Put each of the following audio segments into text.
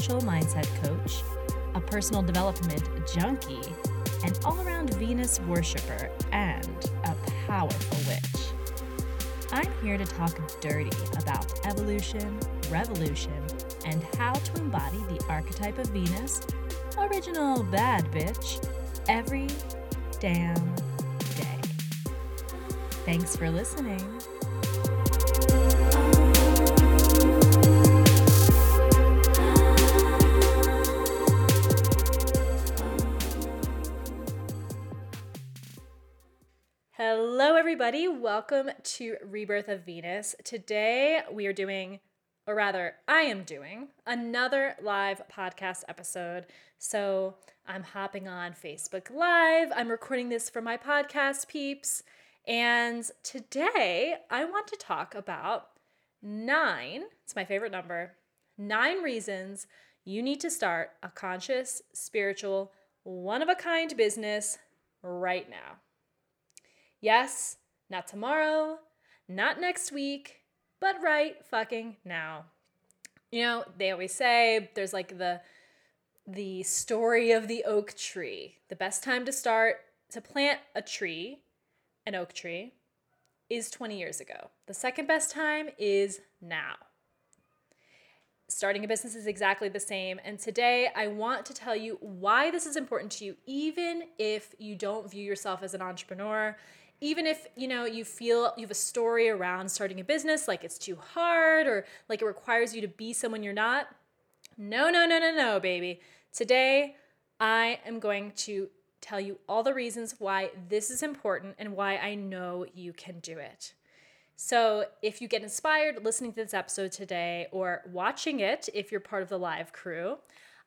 spiritual mindset coach, a personal development junkie, an all around Venus worshiper, and a powerful witch. I'm here to talk dirty about evolution, revolution, and how to embody the archetype of Venus, original bad bitch, every damn day. Thanks for listening. Everybody. Welcome to Rebirth of Venus. Today we are doing, or rather, I am doing another live podcast episode. So I'm hopping on Facebook Live. I'm recording this for my podcast peeps. And today I want to talk about nine, it's my favorite number, nine reasons you need to start a conscious, spiritual, one of a kind business right now. Yes, not tomorrow, not next week, but right fucking now. You know, they always say there's like the the story of the oak tree. The best time to start to plant a tree, an oak tree, is 20 years ago. The second best time is now. Starting a business is exactly the same. And today I want to tell you why this is important to you, even if you don't view yourself as an entrepreneur, even if you know you feel you have a story around starting a business like it's too hard or like it requires you to be someone you're not no no no no no baby. Today i am going to tell you all the reasons why this is important and why i know you can do it. So if you get inspired listening to this episode today or watching it if you're part of the live crew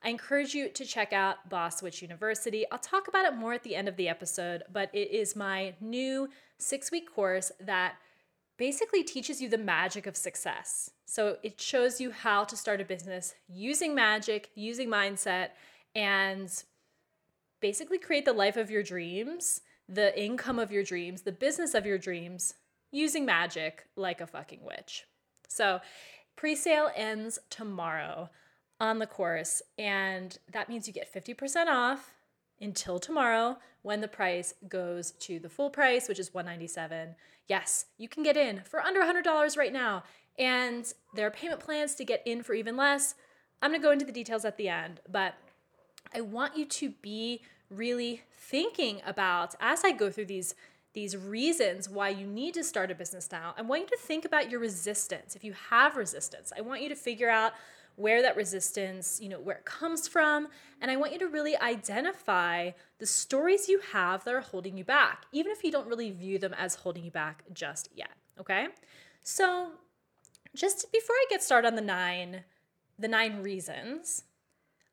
I encourage you to check out Boss Witch University. I'll talk about it more at the end of the episode, but it is my new six week course that basically teaches you the magic of success. So it shows you how to start a business using magic, using mindset, and basically create the life of your dreams, the income of your dreams, the business of your dreams using magic like a fucking witch. So pre sale ends tomorrow on the course. And that means you get 50% off until tomorrow when the price goes to the full price, which is 197. Yes, you can get in for under $100 right now. And there are payment plans to get in for even less. I'm going to go into the details at the end, but I want you to be really thinking about as I go through these these reasons why you need to start a business now. I want you to think about your resistance. If you have resistance, I want you to figure out where that resistance, you know, where it comes from. And I want you to really identify the stories you have that are holding you back, even if you don't really view them as holding you back just yet. Okay. So, just before I get started on the nine, the nine reasons,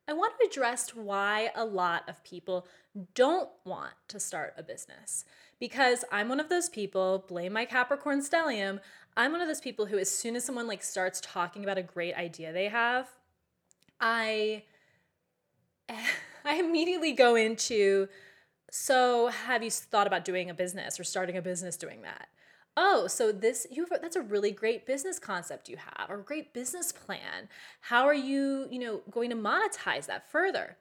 I want to address why a lot of people don't want to start a business. Because I'm one of those people, blame my Capricorn stellium, I'm one of those people who, as soon as someone like starts talking about a great idea they have, I I immediately go into so have you thought about doing a business or starting a business doing that? Oh, so this you have, that's a really great business concept you have or great business plan. How are you, you know, going to monetize that further?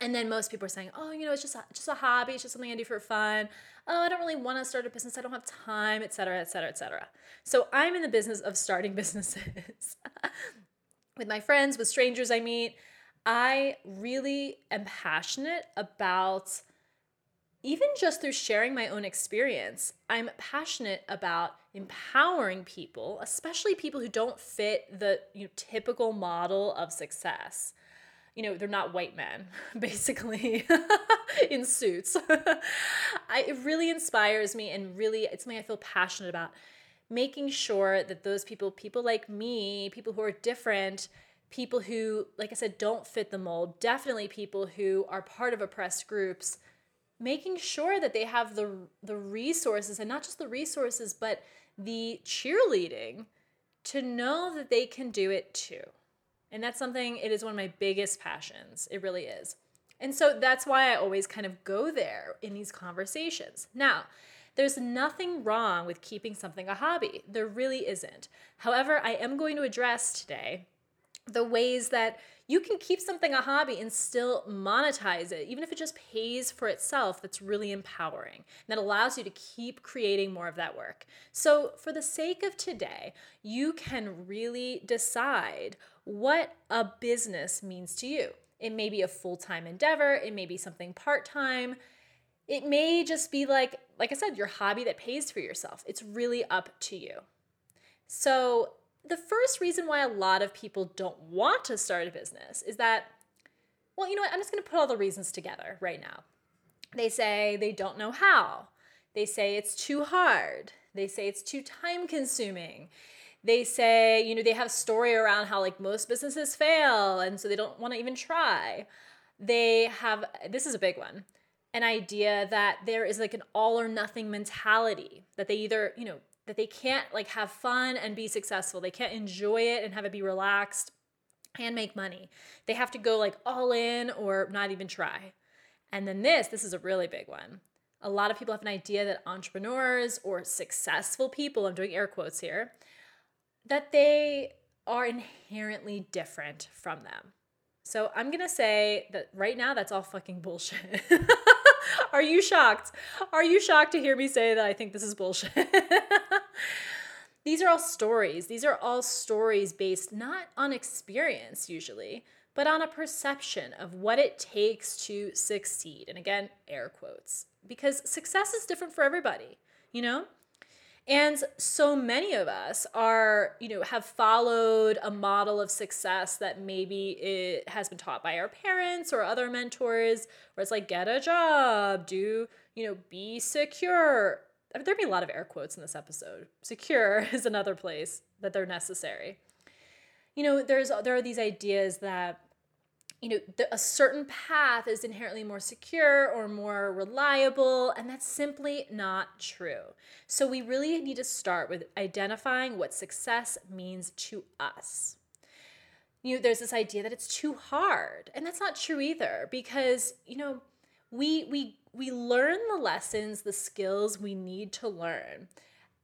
And then most people are saying, "Oh, you know, it's just a, just a hobby. It's just something I do for fun. Oh, I don't really want to start a business. I don't have time, etc., etc., etc." So I'm in the business of starting businesses with my friends, with strangers I meet. I really am passionate about even just through sharing my own experience. I'm passionate about empowering people, especially people who don't fit the you know, typical model of success you know, they're not white men, basically, in suits. I, it really inspires me and really, it's something I feel passionate about. Making sure that those people, people like me, people who are different, people who, like I said, don't fit the mold, definitely people who are part of oppressed groups, making sure that they have the the resources and not just the resources, but the cheerleading to know that they can do it too. And that's something, it is one of my biggest passions. It really is. And so that's why I always kind of go there in these conversations. Now, There's nothing wrong with keeping something a hobby. There really isn't. However, I am going to address today the ways that you can keep something a hobby and still monetize it, even if it just pays for itself. That's really empowering. And that allows you to keep creating more of that work. So, for the sake of today, you can really decide what a business means to you. It may be a full time endeavor, it may be something part time. It may just be like, like I said, your hobby that pays for yourself. It's really up to you. So, the first reason why a lot of people don't want to start a business is that, well, you know what? I'm just going to put all the reasons together right now. They say they don't know how. They say it's too hard. They say it's too time consuming. They say, you know, they have a story around how like most businesses fail and so they don't want to even try. They have, this is a big one, an idea that there is like an all or nothing mentality that they either, you know, that they can't like have fun and be successful. They can't enjoy it and have it be relaxed and make money. They have to go like all in or not even try. And then this, this is a really big one. A lot of people have an idea that entrepreneurs or successful people, I'm doing air quotes here, that they are inherently different from them. So I'm gonna say that right now that's all fucking bullshit. Are you shocked? Are you shocked to hear me say that I think this is bullshit? These are all stories. These are all stories based not on experience usually, but on a perception of what it takes to succeed. And again, air quotes, because success is different for everybody, you know? And so many of us are, you know, have followed a model of success that maybe it has been taught by our parents or other mentors, where it's like, get a job, do, you know, be secure. I mean, there'd be a lot of air quotes in this episode. Secure is another place that they're necessary. You know, there's there are these ideas that you know, the, a certain path is inherently more secure or more reliable, and that's simply not true. So, we really need to start with identifying what success means to us. You know, there's this idea that it's too hard, and that's not true either because, you know, we we we learn the lessons, the skills we need to learn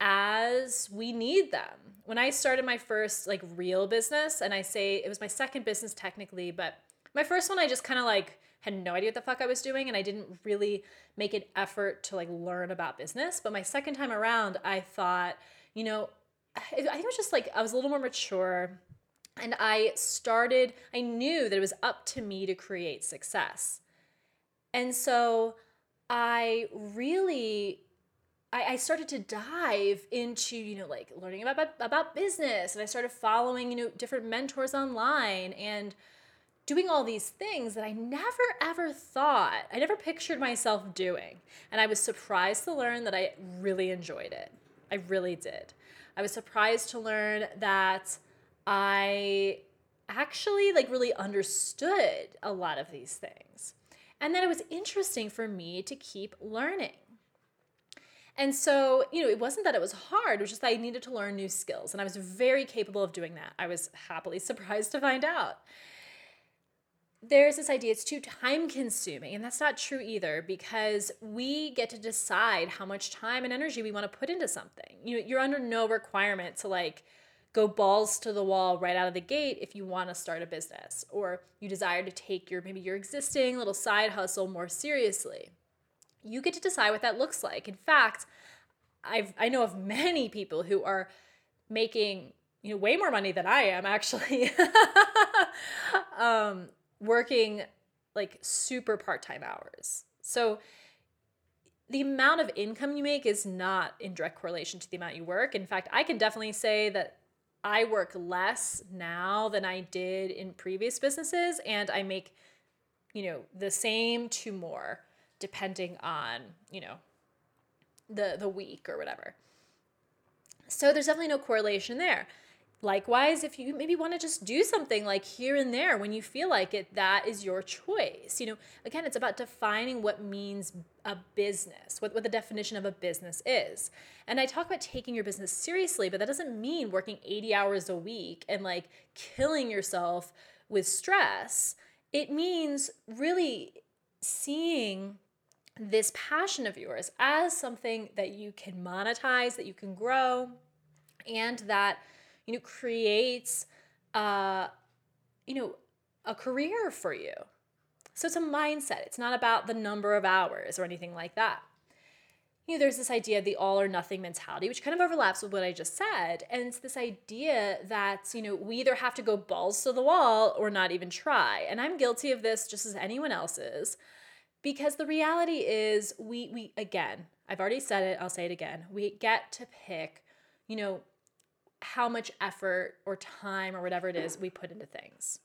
as we need them. When I started my first like real business, and I say it was my second business technically, but my first one, I just kind of like had no idea what the fuck I was doing and I didn't really make an effort to like learn about business. But my second time around, I thought, you know, I think it was just like I was a little more mature and I started, I knew that it was up to me to create success. And so I really I, started to dive into you know like learning about about business and i started following you know different mentors online and doing all these things that I never ever thought, I never pictured myself doing. And I was surprised to learn that I really enjoyed it. I really did. I was surprised to learn that I actually like really understood a lot of these things. And that it was interesting for me to keep learning. And so, you know, it wasn't that it was hard, it was just that I needed to learn new skills. And I was very capable of doing that. I was happily surprised to find out there's this idea it's too time consuming and that's not true either because we get to decide how much time and energy we want to put into something you know you're under no requirement to like go balls to the wall right out of the gate if you want to start a business or you desire to take your maybe your existing little side hustle more seriously you get to decide what that looks like in fact i've i know of many people who are making you know way more money than i am actually um working like super part-time hours. So the amount of income you make is not in direct correlation to the amount you work. In fact, I can definitely say that I work less now than I did in previous businesses and I make you know the same to more depending on, you know, the the week or whatever. So there's definitely no correlation there. Likewise, if you maybe want to just do something like here and there when you feel like it, that is your choice. You know, again, it's about defining what means a business, what, what the definition of a business is. And I talk about taking your business seriously, but that doesn't mean working 80 hours a week and like killing yourself with stress. It means really seeing this passion of yours as something that you can monetize, that you can grow, and that you know creates uh you know a career for you. So it's a mindset. It's not about the number of hours or anything like that. You know, there's this idea of the all or nothing mentality, which kind of overlaps with what I just said. And it's this idea that, you know, we either have to go balls to the wall or not even try. And I'm guilty of this just as anyone else is because the reality is we we again i've already said it i'll say it again we get to pick you know how much effort or time or whatever it is we put into things.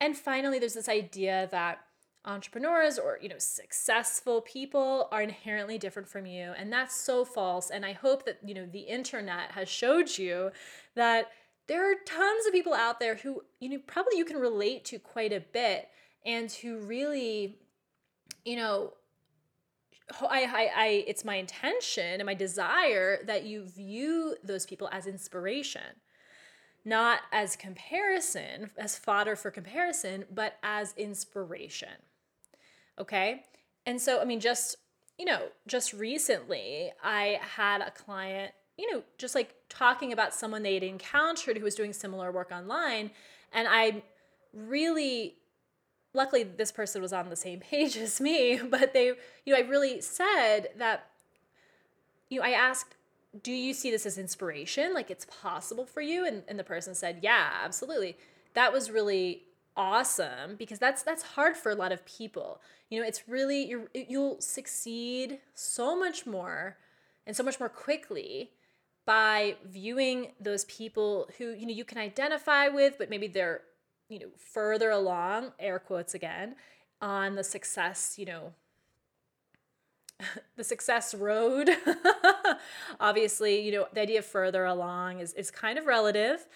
And finally there's this idea that entrepreneurs or you know successful people are inherently different from you and that's so false. And i hope that you know the internet has showed you that there are tons of people out there who you know probably you can relate to quite a bit and who really you know, I, I, I, it's my intention and my desire that you view those people as inspiration, not as comparison, as fodder for comparison, but as inspiration. Okay. And so, I mean, just, you know, just recently, I had a client, you know, just like talking about someone they'd encountered who was doing similar work online. And I really luckily this person was on the same page as me but they you know i really said that you know i asked do you see this as inspiration? Like it's possible for you? And, and the person said yeah absolutely. That was really awesome because that's that's hard for a lot of people. You know it's really you you'll succeed so much more and so much more quickly by viewing those people who you know you can identify with but maybe they're you know, further along, air quotes again, on the success, you know, the success road. Obviously, you know, the idea of further along is, is kind of relative,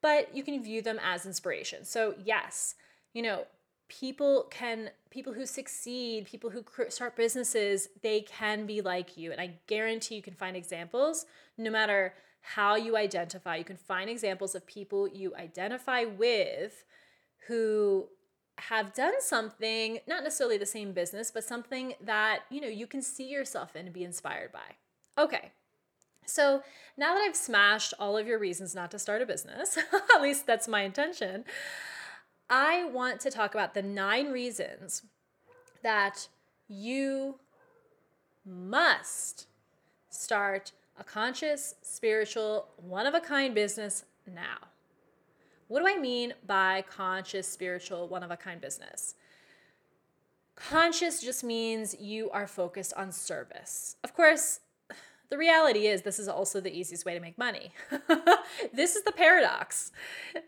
but you can view them as inspiration. So, yes, you know, people can people who succeed people who start businesses they can be like you and i guarantee you can find examples no matter how you identify you can find examples of people you identify with who have done something, not necessarily the same business, but something that, you know, you can see yourself in and be inspired by. Okay. So, now that I've smashed all of your reasons not to start a business, at least that's my intention, I want to talk about the 9 reasons that you must start a conscious, spiritual, one of a kind business now. What do I mean by conscious, spiritual, one of a kind business? Conscious just means you are focused on service. Of course, the reality is this is also the easiest way to make money. this is the paradox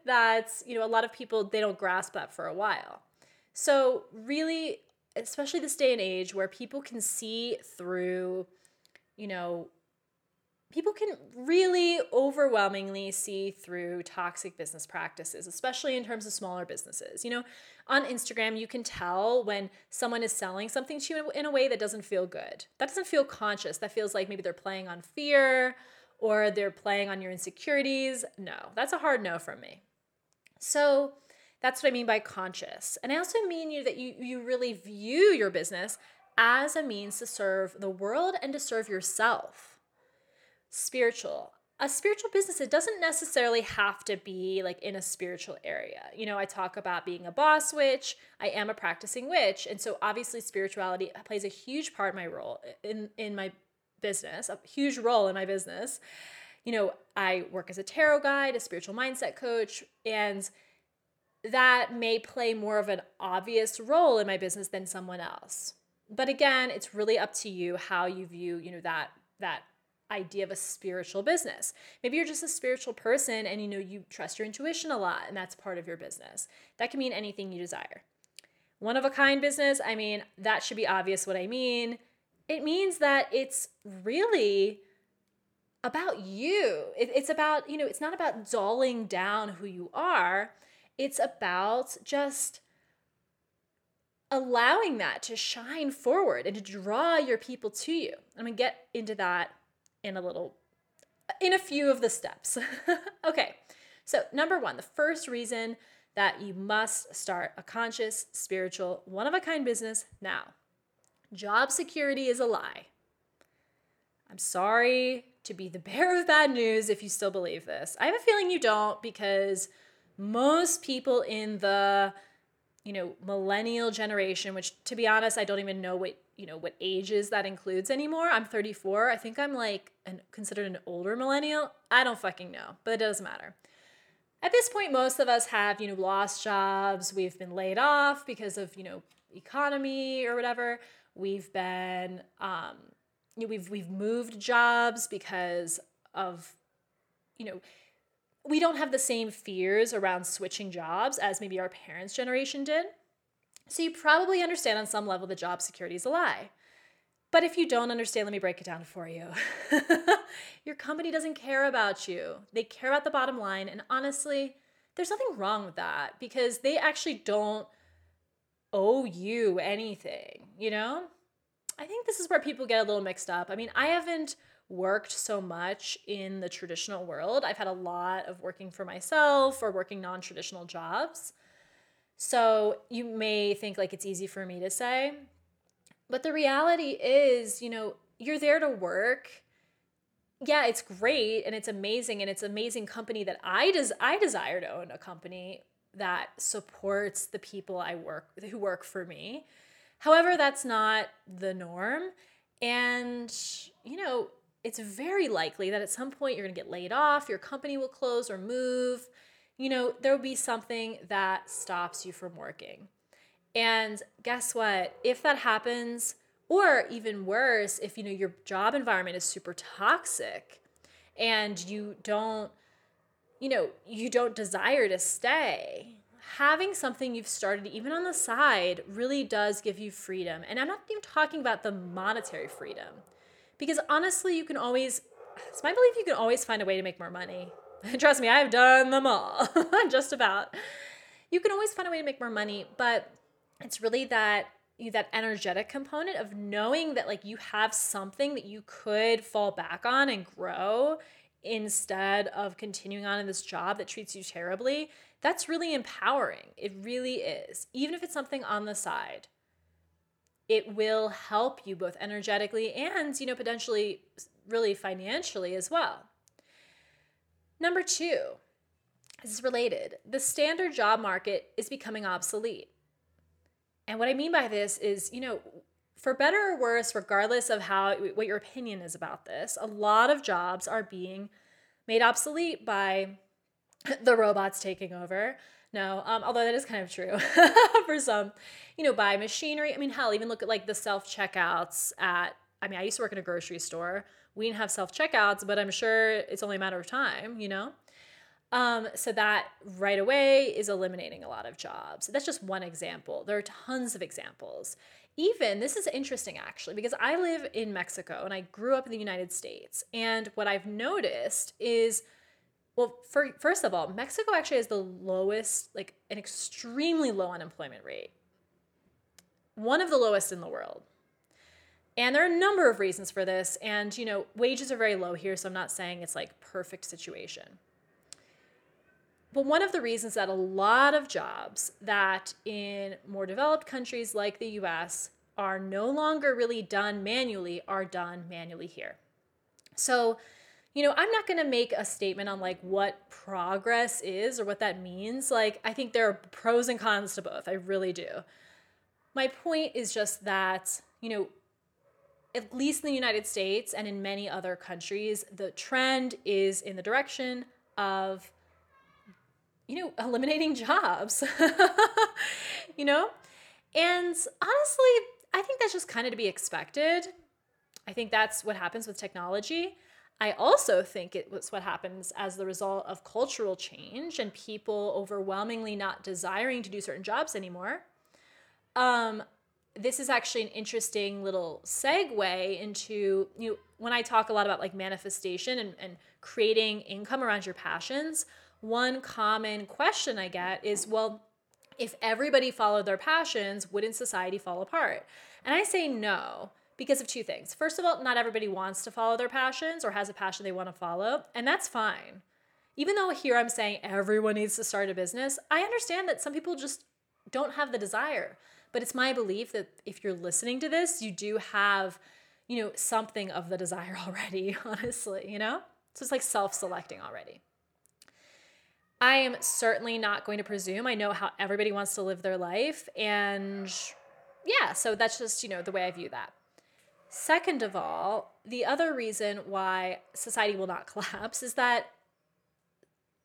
that, you know, a lot of people they don't grasp that for a while. So, really, especially this day and age where people can see through, you know, people can really overwhelmingly see through toxic business practices, especially in terms of smaller businesses. You know, on Instagram, you can tell when someone is selling something to you in a way that doesn't feel good. That doesn't feel conscious. That feels like maybe they're playing on fear or they're playing on your insecurities. No, that's a hard no from me. So, that's what I mean by conscious. And I also mean you that you you really view your business as a means to serve the world and to serve yourself spiritual. A spiritual business it doesn't necessarily have to be like in a spiritual area. You know i talk about being a boss witch. I am a practicing witch. And so obviously spirituality plays a huge part in my role in in my business a huge role in my business. You know i work as a tarot guide a spiritual mindset coach and that may play more of an obvious role in my business than someone else. But again it's really up to you how you view you know that that idea of a spiritual business. Maybe you're just a spiritual person and you know you trust your intuition a lot and that's part of your business. That can mean anything you desire. One of a kind business, I mean, that should be obvious what I mean. It means that it's really about you. It, it's about, you know, it's not about dulling down who you are. It's about just allowing that to shine forward and to draw your people to you. I'm gonna get into that in a little in a few of the steps. okay. So, number 1, the first reason that you must start a conscious, spiritual, one of a kind business now. Job security is a lie. I'm sorry to be the bearer of bad news if you still believe this. I have a feeling you don't because most people in the you know millennial generation which to be honest i don't even know what you know what ages that includes anymore. I'm 34 i think i'm like an, considered an older millennial. I don't fucking know but it doesn't matter. At this point most of us have you know lost jobs. We've been laid off because of you know economy or whatever. We've been um you know, we've we've moved jobs because of you know we don't have the same fears around switching jobs as maybe our parents' generation did. So you probably understand on some level that job security is a lie. But if you don't understand, let me break it down for you. Your company doesn't care about you. They care about the bottom line. And honestly, there's nothing wrong with that because they actually don't owe you anything, you know? I think this is where people get a little mixed up. I mean, I haven't worked so much in the traditional world. I've had a lot of working for myself or working non traditional jobs. So you may think like it's easy for me to say. But the reality is, you know, you're there to work. Yeah, it's great and it's amazing and it's amazing company that I des- I desire to own a company that supports the people I work who work for me. However, that's not the norm. And, you know, it's very likely that at some point you're going to get laid off, your company will close or move. You know, there will be something that stops you from working. And guess what? If that happens, or even worse, if you know your job environment is super toxic and you don't you know, you don't desire to stay, having something you've started even on the side really does give you freedom. And I'm not even talking about the monetary freedom. Because honestly, you can always, it's my belief you can always find a way to make more money. Trust me, I've done them all, just about. You can always find a way to make more money, but it's really that that energetic component of knowing that like you have something that you could fall back on and grow instead of continuing on in this job that treats you terribly that's really empowering it really is even if it's something on the side it will help you both energetically and, you know, potentially really financially as well. Number two, this is related. The standard job market is becoming obsolete. And what I mean by this is, you know, for better or worse, regardless of how what your opinion is about this, a lot of jobs are being made obsolete by the robots taking over. No, um, although that is kind of true for some, you know, by machinery. I mean, hell, even look at like the self checkouts at. I mean, I used to work in a grocery store. We didn't have self checkouts, but I'm sure it's only a matter of time, you know. Um, so that right away is eliminating a lot of jobs. That's just one example. There are tons of examples. Even this is interesting actually because I live in Mexico and I grew up in the United States, and what I've noticed is well, for, first of all, Mexico actually has the lowest, like an extremely low unemployment rate. One of the lowest in the world. And there are a number of reasons for this. And, you know, wages are very low here, so I'm not saying it's like perfect situation. But one of the reasons that a lot of jobs that in more developed countries like the US are no longer really done manually are done manually here. So, you know, I'm not going to make a statement on like what progress is or what that means. Like, I think there are pros and cons to both. I really do. My point is just that, you know, at least in the United States and in many other countries, the trend is in the direction of, you know, eliminating jobs, you know? And honestly, I think that's just kind of to be expected. I think that's what happens with technology. I also think it was what happens as the result of cultural change and people overwhelmingly not desiring to do certain jobs anymore. Um, this is actually an interesting little segue into you know, when I talk a lot about like manifestation and, and creating income around your passions. One common question I get is, well, if everybody followed their passions, wouldn't society fall apart? And I say no because of two things. First of all, not everybody wants to follow their passions or has a passion they want to follow, and that's fine. Even though here I'm saying everyone needs to start a business, I understand that some people just don't have the desire. But it's my belief that if you're listening to this, you do have, you know, something of the desire already, honestly, you know? So it's like self selecting already. I am certainly not going to presume I know how everybody wants to live their life. And yeah, so that's just, you know, the way I view that. Second of all, the other reason why society will not collapse is that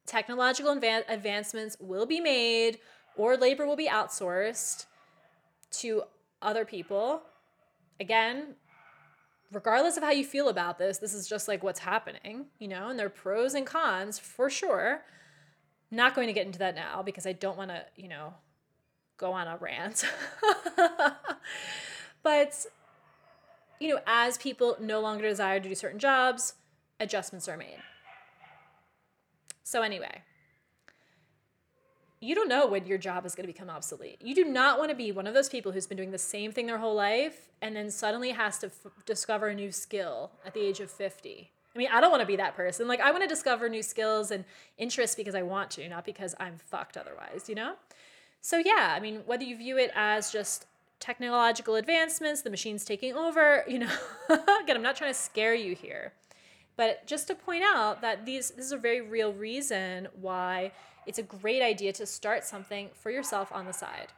technological advancements will be made or labor will be outsourced to other people. Again, regardless of how you feel about this, this is just like what's happening, you know, and there are pros and cons for sure. not going to get into that now because I don't want to, you know, go on a rant. but, you know, as people no longer desire to do certain jobs, adjustments are made. So, anyway, you don't know when your job is going to become obsolete. You do not want to be one of those people who's been doing the same thing their whole life and then suddenly has to f- discover a new skill at the age of 50. I mean, I don't want to be that person. Like, I want to discover new skills and interests because I want to, not because I'm fucked otherwise, you know? So, yeah, I mean, whether you view it as just technological advancements, the machines taking over, you know, again, I'm not trying to scare you here. But just to point out that these this is a very real reason why it's a great idea to start something for yourself on the side.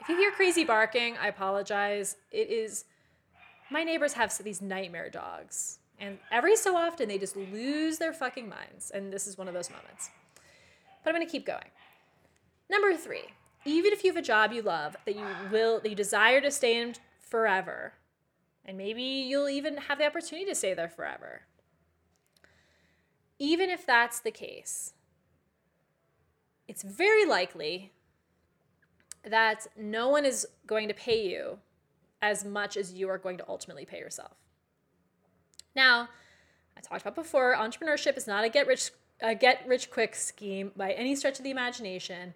If you hear crazy barking, I apologize. It is my neighbors have these nightmare dogs, and every so often they just lose their fucking minds, and this is one of those moments. But I'm going to keep going. Number 3. Even if you have a job you love that you will that you desire to stay in forever, and maybe you'll even have the opportunity to stay there forever even if that's the case, it's very likely that no one is going to pay you as much as you are going to ultimately pay yourself. Now, I talked about before, entrepreneurship is not a get rich a get rich quick scheme by any stretch of the imagination.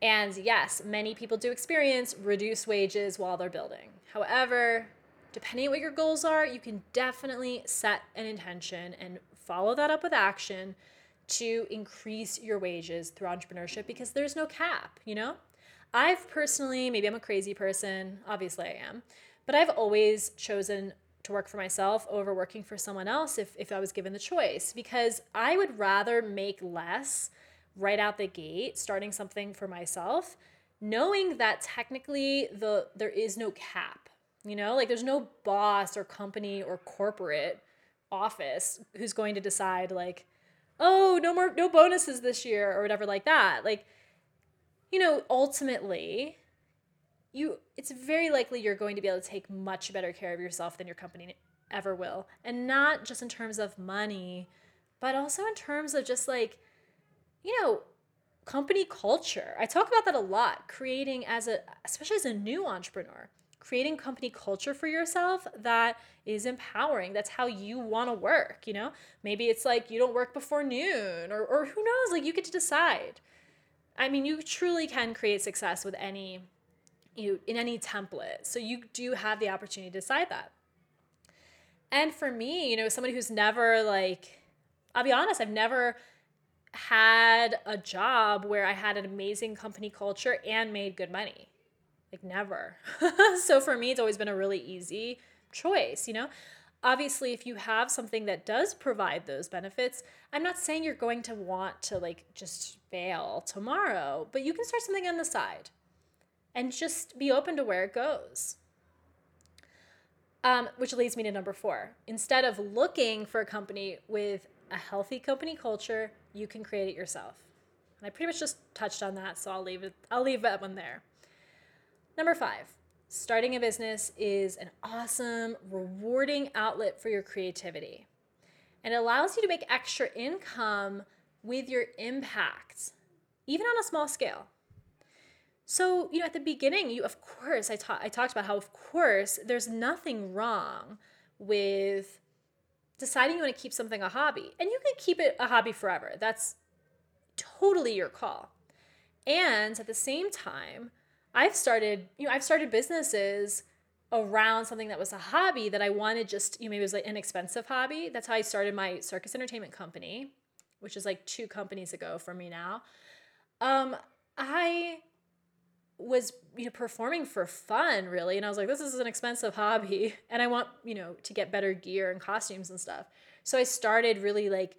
And yes, many people do experience reduced wages while they're building. However, depending on what your goals are, you can definitely set an intention and follow that up with action to increase your wages through entrepreneurship because there's no cap, you know? I've personally, maybe I'm a crazy person, obviously I am, but I've always chosen to work for myself over working for someone else if, if I was given the choice because I would rather make less right out the gate starting something for myself knowing that technically the there is no cap you know like there's no boss or company or corporate office who's going to decide like oh no more no bonuses this year or whatever like that. Like you know ultimately you it's very likely you're going to be able to take much better care of yourself than your company ever will. And not just in terms of money but also in terms of just like you know company culture. I talk about that a lot creating as a especially as a new entrepreneur creating company culture for yourself that is empowering. That's how you want to work, you know? Maybe it's like you don't work before noon or or who knows, like you get to decide. I mean, you truly can create success with any you in any template. So you do have the opportunity to decide that. And for me, you know, somebody who's never like I'll be honest, I've never had a job where I had an amazing company culture and made good money. Like never. so for me, it's always been a really easy choice, you know? Obviously, if you have something that does provide those benefits, I'm not saying you're going to want to like just fail tomorrow, but you can start something on the side and just be open to where it goes. Um, which leads me to number four. Instead of looking for a company with a healthy company culture, you can create it yourself. And I pretty much just touched on that, so I'll leave it. I'll leave that one there. Number five, starting a business is an awesome, rewarding outlet for your creativity. And it allows you to make extra income with your impact, even on a small scale. So, you know, at the beginning, you, of course, I, ta- I talked about how, of course, there's nothing wrong with deciding you want to keep something a hobby. And you can keep it a hobby forever. That's totally your call. And at the same time, I've started, you know, I've started businesses around something that was a hobby that I wanted just, you know, maybe it was like an expensive hobby. That's how I started my circus entertainment company, which is like two companies ago for me now. Um, I was you know performing for fun really and i was like this is an expensive hobby and i want you know to get better gear and costumes and stuff so i started really like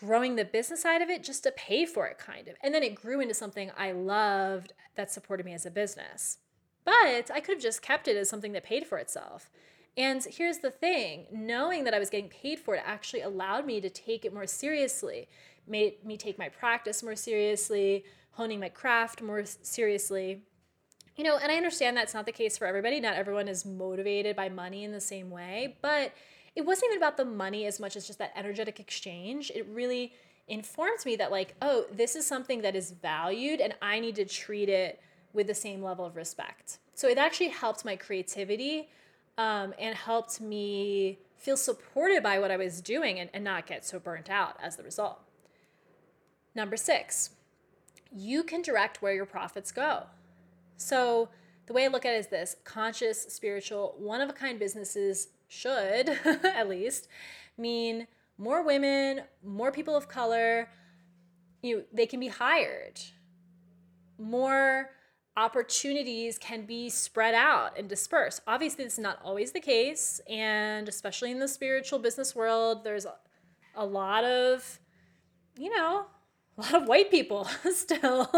growing the business side of it just to pay for it kind of and then it grew into something i loved that supported me as a business but i could have just kept it as something that paid for itself and here's the thing knowing that i was getting paid for it actually allowed me to take it more seriously made me take my practice more seriously honing my craft more seriously. You know, and I understand that's not the case for everybody. Not everyone is motivated by money in the same way, but it wasn't even about the money as much as just that energetic exchange. It really informs me that, like, oh, this is something that is valued and I need to treat it with the same level of respect. So it actually helped my creativity um, and helped me feel supported by what I was doing and, and not get so burnt out as the result. Number six, you can direct where your profits go. So, the way I look at it is this conscious, spiritual, one of a kind businesses should, at least, mean more women, more people of color, you know, they can be hired. More opportunities can be spread out and dispersed. Obviously, this is not always the case, and especially in the spiritual business world, there's a, lot of, you know, a lot of white people still.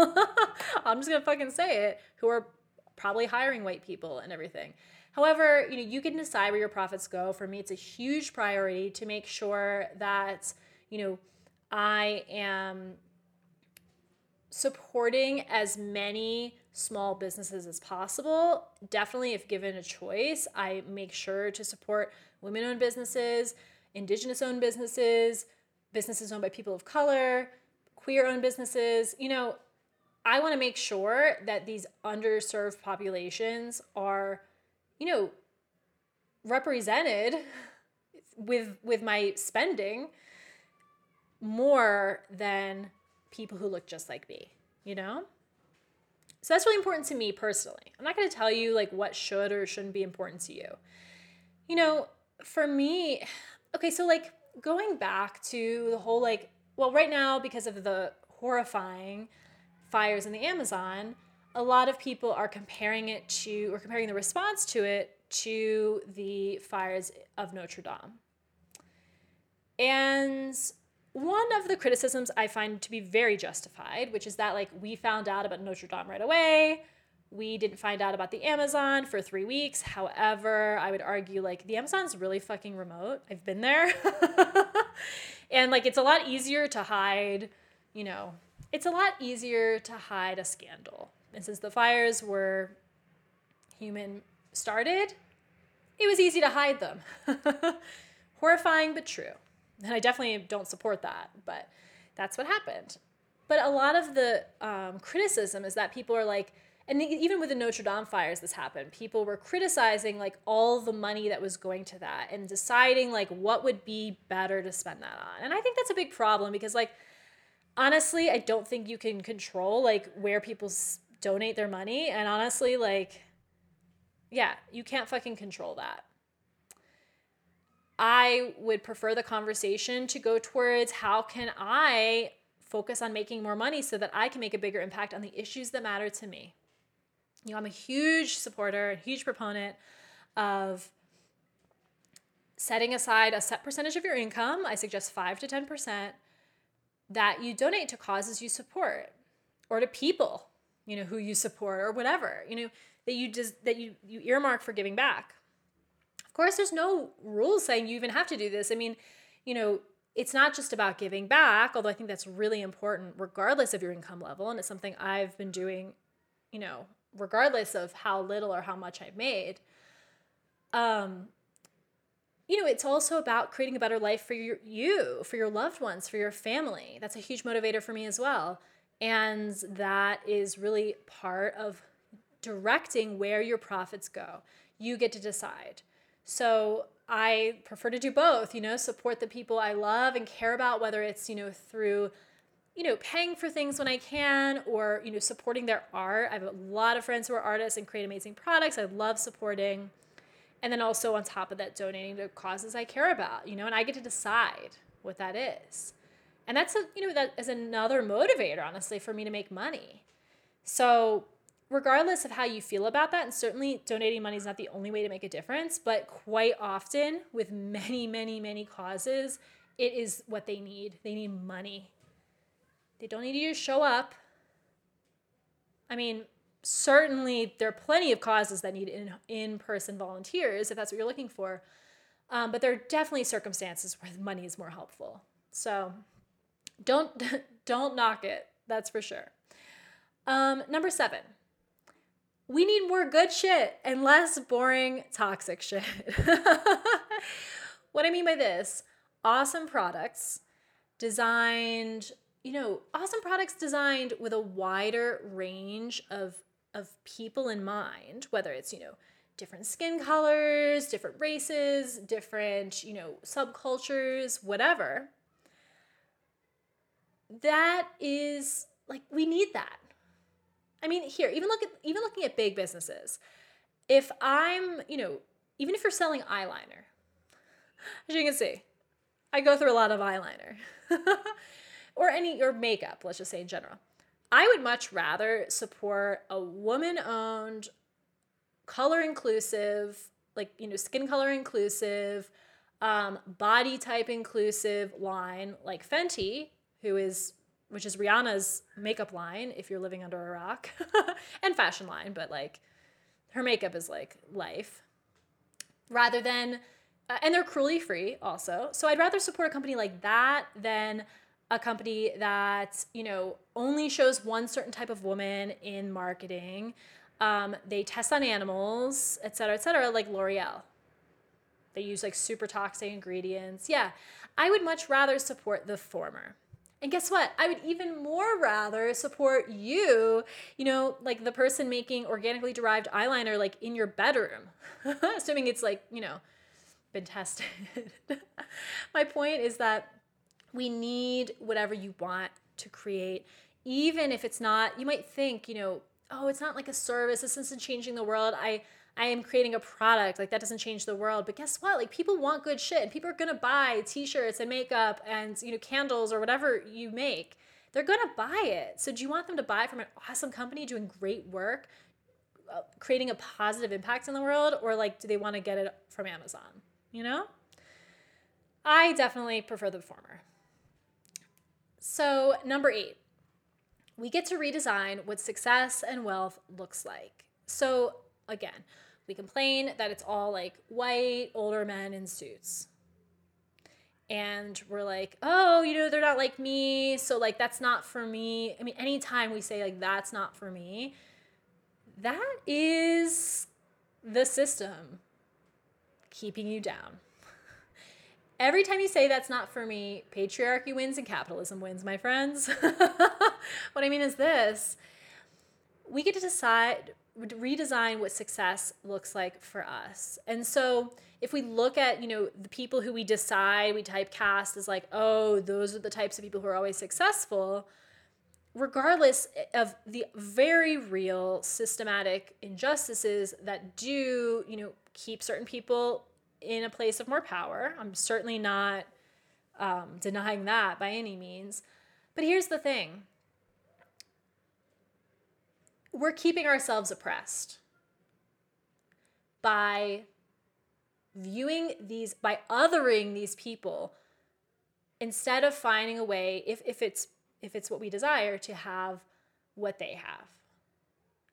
I'm just gonna fucking say it, who are probably hiring white people and everything. However, you know, you can decide where your profits go. For me, it's a huge priority to make sure that, you know, I am supporting as many small businesses as possible. Definitely, if given a choice, I make sure to support women owned businesses, indigenous owned businesses, businesses owned by people of color, queer owned businesses. You know, I want to make sure that these underserved populations are, you know, represented with with my spending more than people who look just like me, you know? So that's really important to me personally. I'm not going to tell you like what should or shouldn't be important to you. You know, for me, okay, so like going back to the whole like well, right now, because of the horrifying fires in the Amazon, a lot of people are comparing it to, or comparing the response to it to the fires of Notre Dame. And one of the criticisms I find to be very justified, which is that, like, we found out about Notre Dame right away. We didn't find out about the Amazon for three weeks. However, I would argue, like, the Amazon's really fucking remote. I've been there. and like it's a lot easier to hide you know it's a lot easier to hide a scandal and since the fires were human started it was easy to hide them horrifying but true and i definitely don't support that but that's what happened but a lot of the um, criticism is that people are like and even with the Notre Dame fires, this happened. People were criticizing like all the money that was going to that and deciding like what would be better to spend that on. And I think that's a big problem because like honestly, I don't think you can control like where people s- donate their money. And honestly, like yeah, you can't fucking control that. I would prefer the conversation to go towards how can I focus on making more money so that I can make a bigger impact on the issues that matter to me. You know, I'm a huge supporter, a huge proponent of setting aside a set percentage of your income. I suggest 5 to 10% that you donate to causes you support or to people, you know, who you support or whatever, you know, that you just that you you earmark for giving back. Of course, there's no rules saying you even have to do this. I mean, you know, it's not just about giving back, although I think that's really important regardless of your income level and it's something I've been doing, you know, regardless of how little or how much I've made. Um, you know, it's also about creating a better life for your, you, for your loved ones, for your family. That's a huge motivator for me as well. And that is really part of directing where your profits go. You get to decide. So I prefer to do both, you know, support the people I love and care about, whether it's, you know, through you know, paying for things when I can or, you know, supporting their art. I have a lot of friends who are artists and create amazing products. I love supporting. And then also on top of that, donating to causes I care about, you know, and I get to decide what that is. And that's a, you know, that is another motivator, honestly, for me to make money. So regardless of how you feel about that, and certainly donating money is not the only way to make a difference, but quite often with many, many, many causes, it is what they need. They need money. They don't need you to show up. I mean, certainly there are plenty of causes that need in in person volunteers if that's what you're looking for. Um, but there are definitely circumstances where money is more helpful. So don't don't knock it. That's for sure. Um, number seven, we need more good shit and less boring toxic shit. what I mean by this, awesome products designed, you know, awesome products designed with a wider range of of people in mind, whether it's, you know, different skin colors, different races, different, you know, subcultures, whatever. That is like we need that. I mean, here, even look at even looking at big businesses. If I'm, you know, even if you're selling eyeliner, as you can see, I go through a lot of eyeliner. or any or makeup, let's just say in general. I would much rather support a woman owned, color inclusive, like, you know, skin color inclusive, um, body type inclusive line like Fenty, who is, which is Rihanna's makeup line if you're living under a rock, and fashion line, but like her makeup is like life, rather than, uh, and they're cruelty free also. So I'd rather support a company like that than a company that you know only shows one certain type of woman in marketing. Um, they test on animals et cetera et cetera like l'oreal. They use like super toxic ingredients. Yeah i would much rather support the former and guess what? I would even more rather support you, you know, like the person making organically derived eyeliner like in your bedroom. Assuming it's like, you know, been tested. My point is that we need whatever you want to create, even if it's not, you might think, you know, oh, it's not like a service. This isn't changing the world. I, I am creating a product. Like that doesn't change the world. But guess what? Like people want good shit. And people are gonna buy t-shirts and makeup and you know candles or whatever you make. They're gonna buy it. So do you want them to buy from an awesome company doing great work, uh, creating a positive impact in the world, or like do they want to get it from Amazon? You know. I definitely prefer the former. So, number eight, we get to redesign what success and wealth looks like. So, again, we complain that it's all like white, older men in suits. And we're like, oh, you know, they're not like me. So, like, that's not for me. I mean, anytime we say, like, that's not for me, that is the system keeping you down. Every time you say that's not for me, patriarchy wins and capitalism wins, my friends. what I mean is this we get to decide, redesign what success looks like for us. And so if we look at, you know, the people who we decide we typecast as like, oh, those are the types of people who are always successful, regardless of the very real systematic injustices that do, you know, keep certain people in a place of more power. I'm certainly not um, denying that by any means. But here's the thing we're keeping ourselves oppressed by viewing these, by othering these people instead of finding a way, if, if it's if it's what we desire, to have what they have.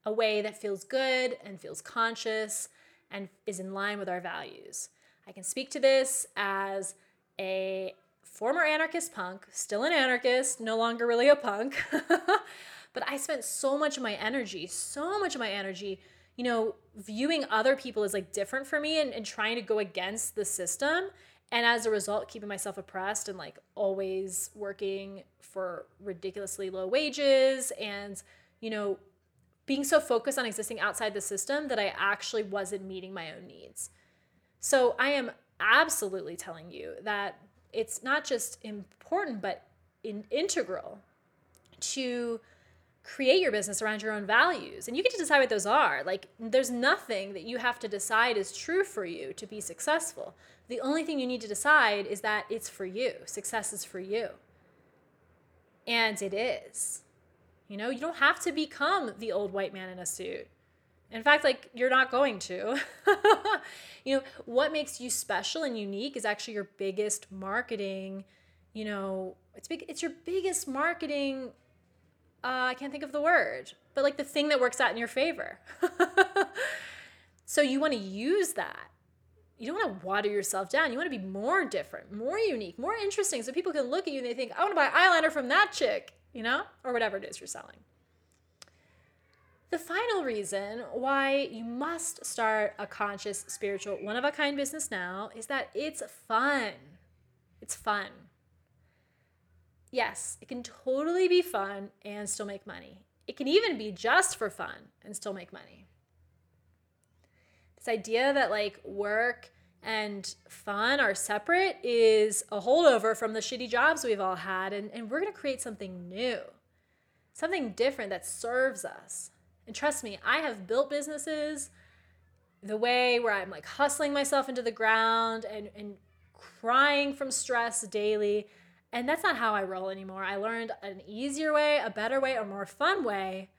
A way that feels good and feels conscious and is in line with our values. I can speak to this as a former anarchist punk, still an anarchist, no longer really a punk. but I spent so much of my energy, so much of my energy, you know, viewing other people as like different for me and, and trying to go against the system. And as a result, keeping myself oppressed and like always working for ridiculously low wages and, you know, being so focused on existing outside the system that I actually wasn't meeting my own needs. So I am absolutely telling you that it's not just important, but in, integral to create your business around your own values. And you get to decide what those are. Like, there's nothing that you have to decide is true for you to be successful. The only thing you need to decide is that it's for you. Success is for you. And it is. You know, you don't have to become the old white man in a suit. In fact, like you're not going to. you know, what makes you special and unique is actually your biggest marketing, you know, it's big it's your biggest marketing uh, I can't think of the word, but like the thing that works out in your favor. so you want to use that. You don't want to water yourself down. You want to be more different, more unique, more interesting so people can look at you and they think, I want to buy eyeliner from that chick, you know, or whatever it is you're selling. The final reason why you must start a conscious, spiritual, one of a kind business now is that it's fun. It's fun. Yes, it can totally be fun and still make money. It can even be just for fun and still make money. This idea that like work and fun are separate is a holdover from the shitty jobs we've all had, and, and we're gonna create something new, something different that serves us. And trust me, I have built businesses the way where I'm like hustling myself into the ground and, and crying from stress daily. And that's not how I roll anymore. I learned an easier way, a better way, a more fun way.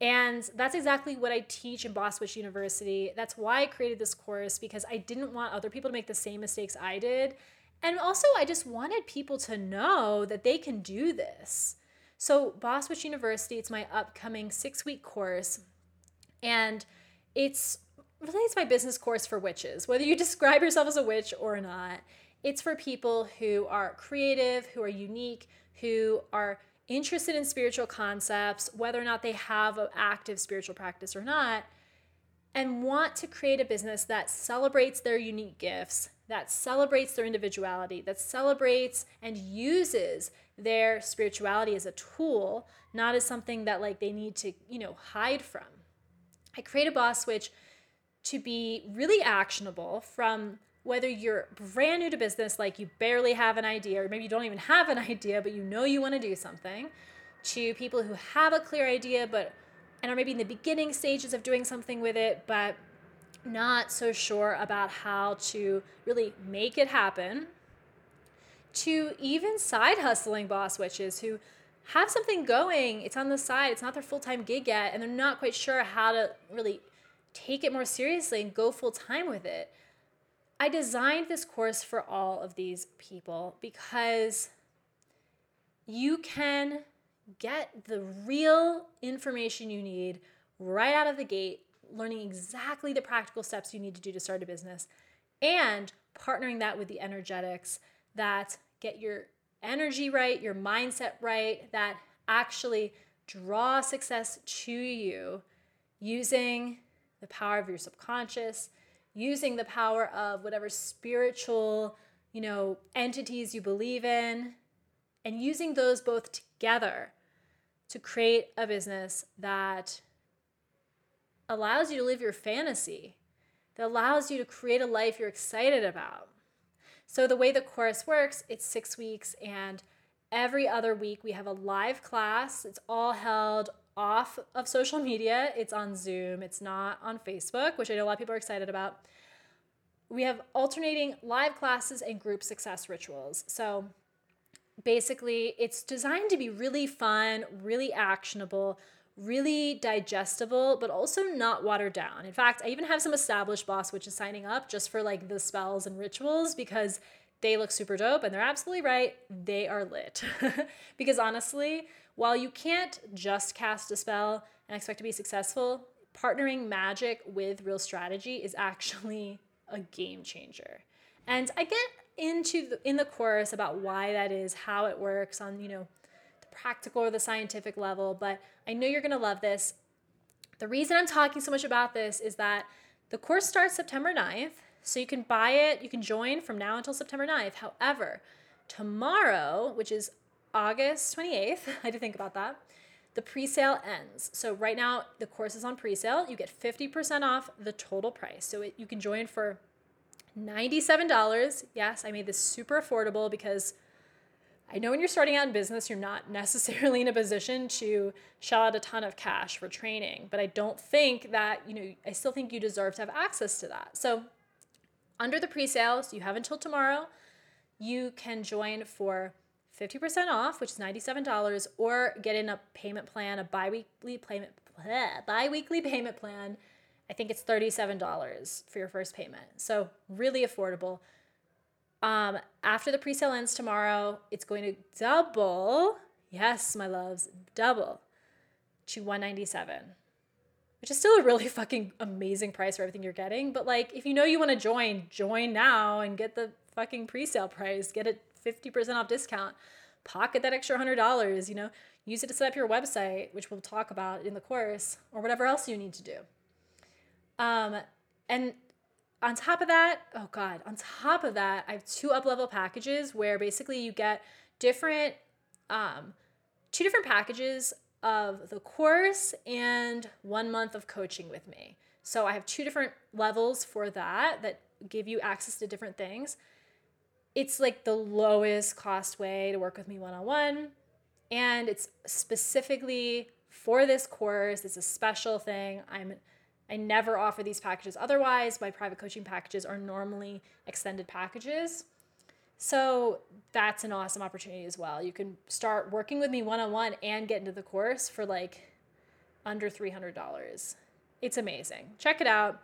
And that's exactly what I teach in Boss Witch University. That's why I created this course because I didn't want other people to make the same mistakes I did. And also, I just wanted people to know that they can do this. So, Boss Witch University, it's my upcoming six week course. And it's really it's my business course for witches. Whether you describe yourself as a witch or not, it's for people who are creative, who are unique, who are interested in spiritual concepts, whether or not they have an active spiritual practice or not, and want to create a business that celebrates their unique gifts, that celebrates their individuality, that celebrates and uses their spirituality as a tool, not as something that like they need to, you know, hide from. I create a Boss Witch to be really actionable from whether you're brand new to business, like you barely have an idea, or maybe you don't even have an idea, but you know you want to do something, to people who have a clear idea, but and are maybe in the beginning stages of doing something with it, but not so sure about how to really make it happen, to even side hustling boss witches who have something going, it's on the side, it's not their full time gig yet, and they're not quite sure how to really take it more seriously and go full time with it. I designed this course for all of these people because you can get the real information you need right out of the gate, learning exactly the practical steps you need to do to start a business, and partnering that with the energetics that get your energy right, your mindset right, that actually draw success to you using the power of your subconscious using the power of whatever spiritual, you know, entities you believe in, and using those both together to create a business that allows you to live your fantasy, that allows you to create a life you're excited about. So, the way the course works, it's six weeks, and every other week we have a live class. It's all held off of social media. It's on Zoom, it's not on Facebook, which I know a lot of people are excited about. We have alternating live classes and group success rituals. So basically, it's designed to be really fun, really actionable, really digestible, but also not watered down. In fact, I even have some established boss which is signing up just for like the spells and rituals because they look super dope and they're absolutely right. They are lit. because honestly, while you can't just cast a spell and expect to be successful, partnering magic with real strategy is actually a game changer. And I get into the, in the course about why that is, how it works on, you know, the practical or the scientific level, but I know you're going to love this. The reason I'm talking so much about this is that the course starts September 9th, so you can buy it, you can join from now until September 9th. However, tomorrow, which is August 28th, I had to think about that, the pre-sale ends. So right now the course is on pre-sale. You get 50% off the total price. So it, you can join for $97. Yes, I made this super affordable because I know when you're starting out in business, you're not necessarily in a position to shell out a ton of cash for training, but I don't think that, you know, I still think you deserve to have access to that. So under the pre-sales, you have until tomorrow. You can join for 50% off, which is $97, or get in a payment plan, a bi-weekly payment bleh, bi-weekly payment plan. I think it's $37 for your first payment. So really affordable. Um, after the pre-sale ends tomorrow, it's going to double. Yes, my loves, double to 197 which is still a really fucking amazing price for everything you're getting. But like, if you know you want to join, join now and get the fucking pre-sale price. Get a 50% off discount. Pocket that extra hundred dollars. You know, use it to set up your website, which we'll talk about in the course, or whatever else you need to do. Um, and on top of that, oh god, on top of that, I have two up level packages where basically you get different, um, two different packages of the course and one month of coaching with me. So I have two different levels for that that give you access to different things. It's like the lowest cost way to work with me one on one. And it's specifically for this course. It's a special thing. I'm I never offer these packages otherwise. My private coaching packages are normally extended packages. So that's an awesome opportunity as well. You can start working with me one on one and get into the course for like under $300. It's amazing. Check it out.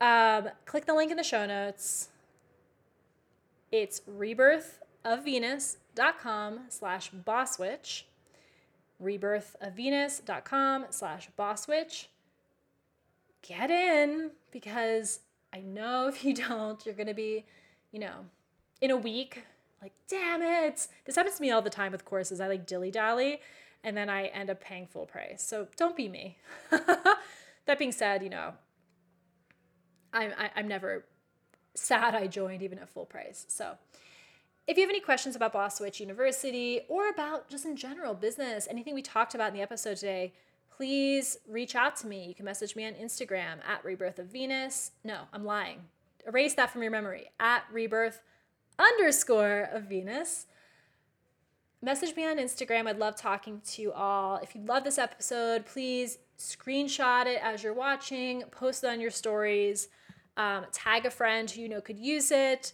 Um, click the link in the show notes. It's rebirthofvenus.com slash bosswitch. Rebirthofvenus.com slash bosswitch. Get in because I know if you don't, you're going to be, you know, in a week, like, damn it. This happens to me all the time with courses. I like dilly dally and then I end up paying full price. So don't be me. that being said, you know, I'm, I, am i am never sad I joined even at full price. So if you have any questions about Boss Witch University or about just in general business, anything we talked about in the episode today, please reach out to me. You can message me on Instagram at Rebirth of Venus. No, I'm lying. Erase that from your memory at Rebirth underscore of Venus. Message me on Instagram. I'd love talking to you all. If you love this episode, please screenshot it as you're watching, post it on your stories, um, tag a friend who you know could use it.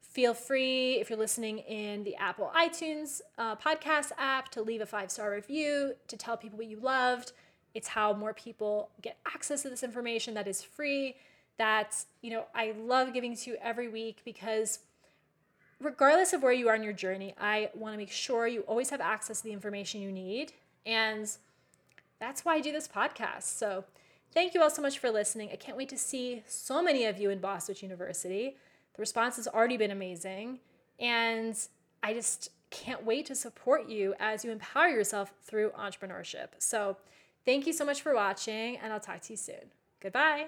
Feel free, if you're listening in the Apple iTunes uh, podcast app, to leave a five star review, to tell people what you loved. It's how more people get access to this information that is free. That, you know, I love giving to you every week because regardless of where you are in your journey, I want to make sure you always have access to the information you need. And that's why I do this podcast. So thank you all so much for listening. I can't wait to see so many of you in Switch University. The response has already been amazing. And I just can't wait to support you as you empower yourself through entrepreneurship. So thank you so much for watching, and I'll talk to you soon. Goodbye.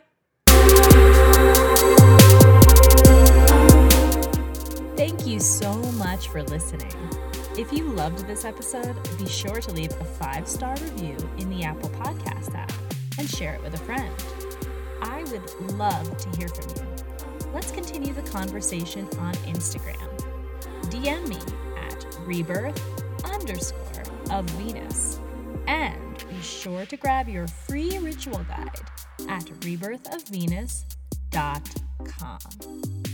Thank you so much for listening. If you loved this episode, be sure to leave a five star review in the Apple Podcast app and share it with a friend. I would love to hear from you. Let's continue the conversation on Instagram. DM me at rebirth underscore of Venus. And be sure to grab your free ritual guide at rebirthofvenus.com.